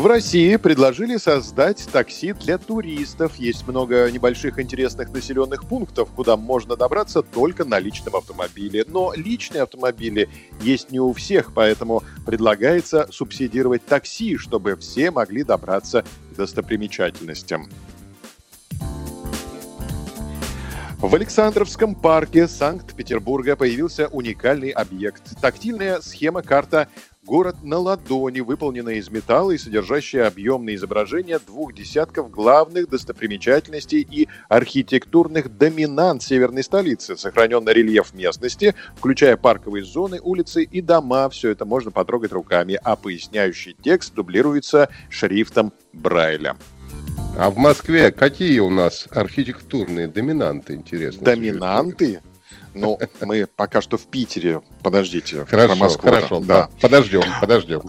В России предложили создать такси для туристов. Есть много небольших интересных населенных пунктов, куда можно добраться только на личном автомобиле. Но личные автомобили есть не у всех, поэтому предлагается субсидировать такси, чтобы все могли добраться к достопримечательностям. В Александровском парке Санкт-Петербурга появился уникальный объект. Тактильная схема-карта «Город на ладони», выполненная из металла и содержащая объемные изображения двух десятков главных достопримечательностей и архитектурных доминант северной столицы. Сохранен рельеф местности, включая парковые зоны, улицы и дома. Все это можно потрогать руками, а поясняющий текст дублируется шрифтом Брайля. А в Москве какие у нас архитектурные доминанты, интересно? Доминанты? Ну, мы пока что в Питере. Подождите. Хорошо, Москву, хорошо, да. Подождем, подождем.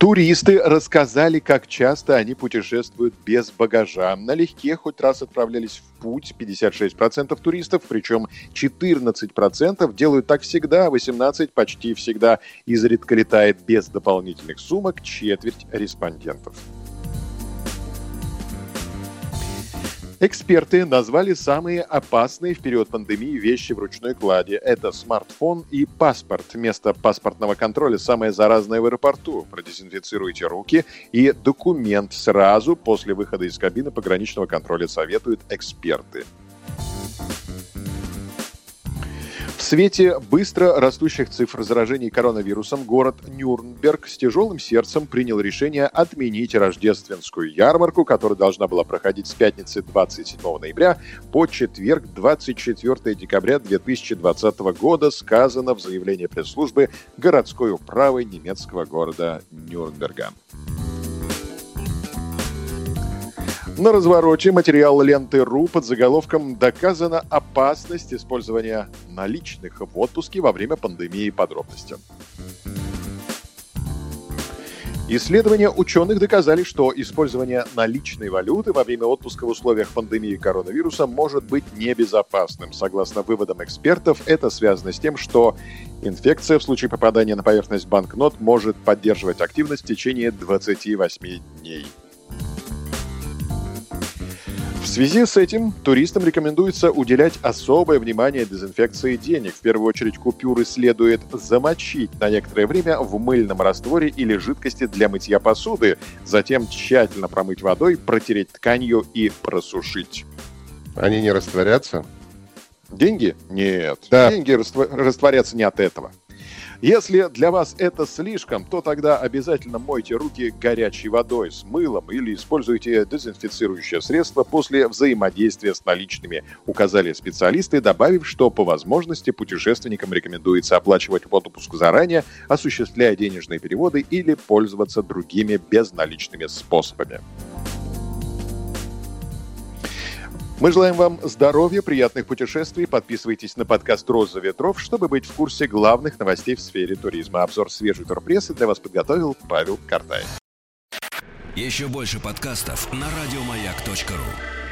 Туристы рассказали, как часто они путешествуют без багажа. Налегке хоть раз отправлялись в путь 56% туристов, причем 14% делают так всегда, 18% почти всегда. Изредка летает без дополнительных сумок четверть респондентов. Эксперты назвали самые опасные в период пандемии вещи в ручной кладе. Это смартфон и паспорт. Вместо паспортного контроля самое заразное в аэропорту. Продезинфицируйте руки и документ сразу после выхода из кабины пограничного контроля, советуют эксперты. Свете быстро растущих цифр заражений коронавирусом город Нюрнберг с тяжелым сердцем принял решение отменить рождественскую ярмарку, которая должна была проходить с пятницы 27 ноября по четверг 24 декабря 2020 года, сказано в заявлении пресс-службы городской управы немецкого города Нюрнберга. На развороте материал ленты РУ под заголовком «Доказана опасность использования наличных в отпуске во время пандемии подробности». Исследования ученых доказали, что использование наличной валюты во время отпуска в условиях пандемии коронавируса может быть небезопасным. Согласно выводам экспертов, это связано с тем, что инфекция в случае попадания на поверхность банкнот может поддерживать активность в течение 28 дней. В связи с этим туристам рекомендуется уделять особое внимание дезинфекции денег. В первую очередь купюры следует замочить на некоторое время в мыльном растворе или жидкости для мытья посуды, затем тщательно промыть водой, протереть тканью и просушить. Они не растворятся? Деньги? Нет. Да. Деньги растворятся не от этого. Если для вас это слишком, то тогда обязательно мойте руки горячей водой с мылом или используйте дезинфицирующее средство после взаимодействия с наличными, указали специалисты, добавив, что по возможности путешественникам рекомендуется оплачивать отпуск заранее, осуществляя денежные переводы или пользоваться другими безналичными способами. Мы желаем вам здоровья, приятных путешествий. Подписывайтесь на подкаст «Роза ветров», чтобы быть в курсе главных новостей в сфере туризма. Обзор свежей турпрессы для вас подготовил Павел Картаев. Еще больше подкастов на радиомаяк.ру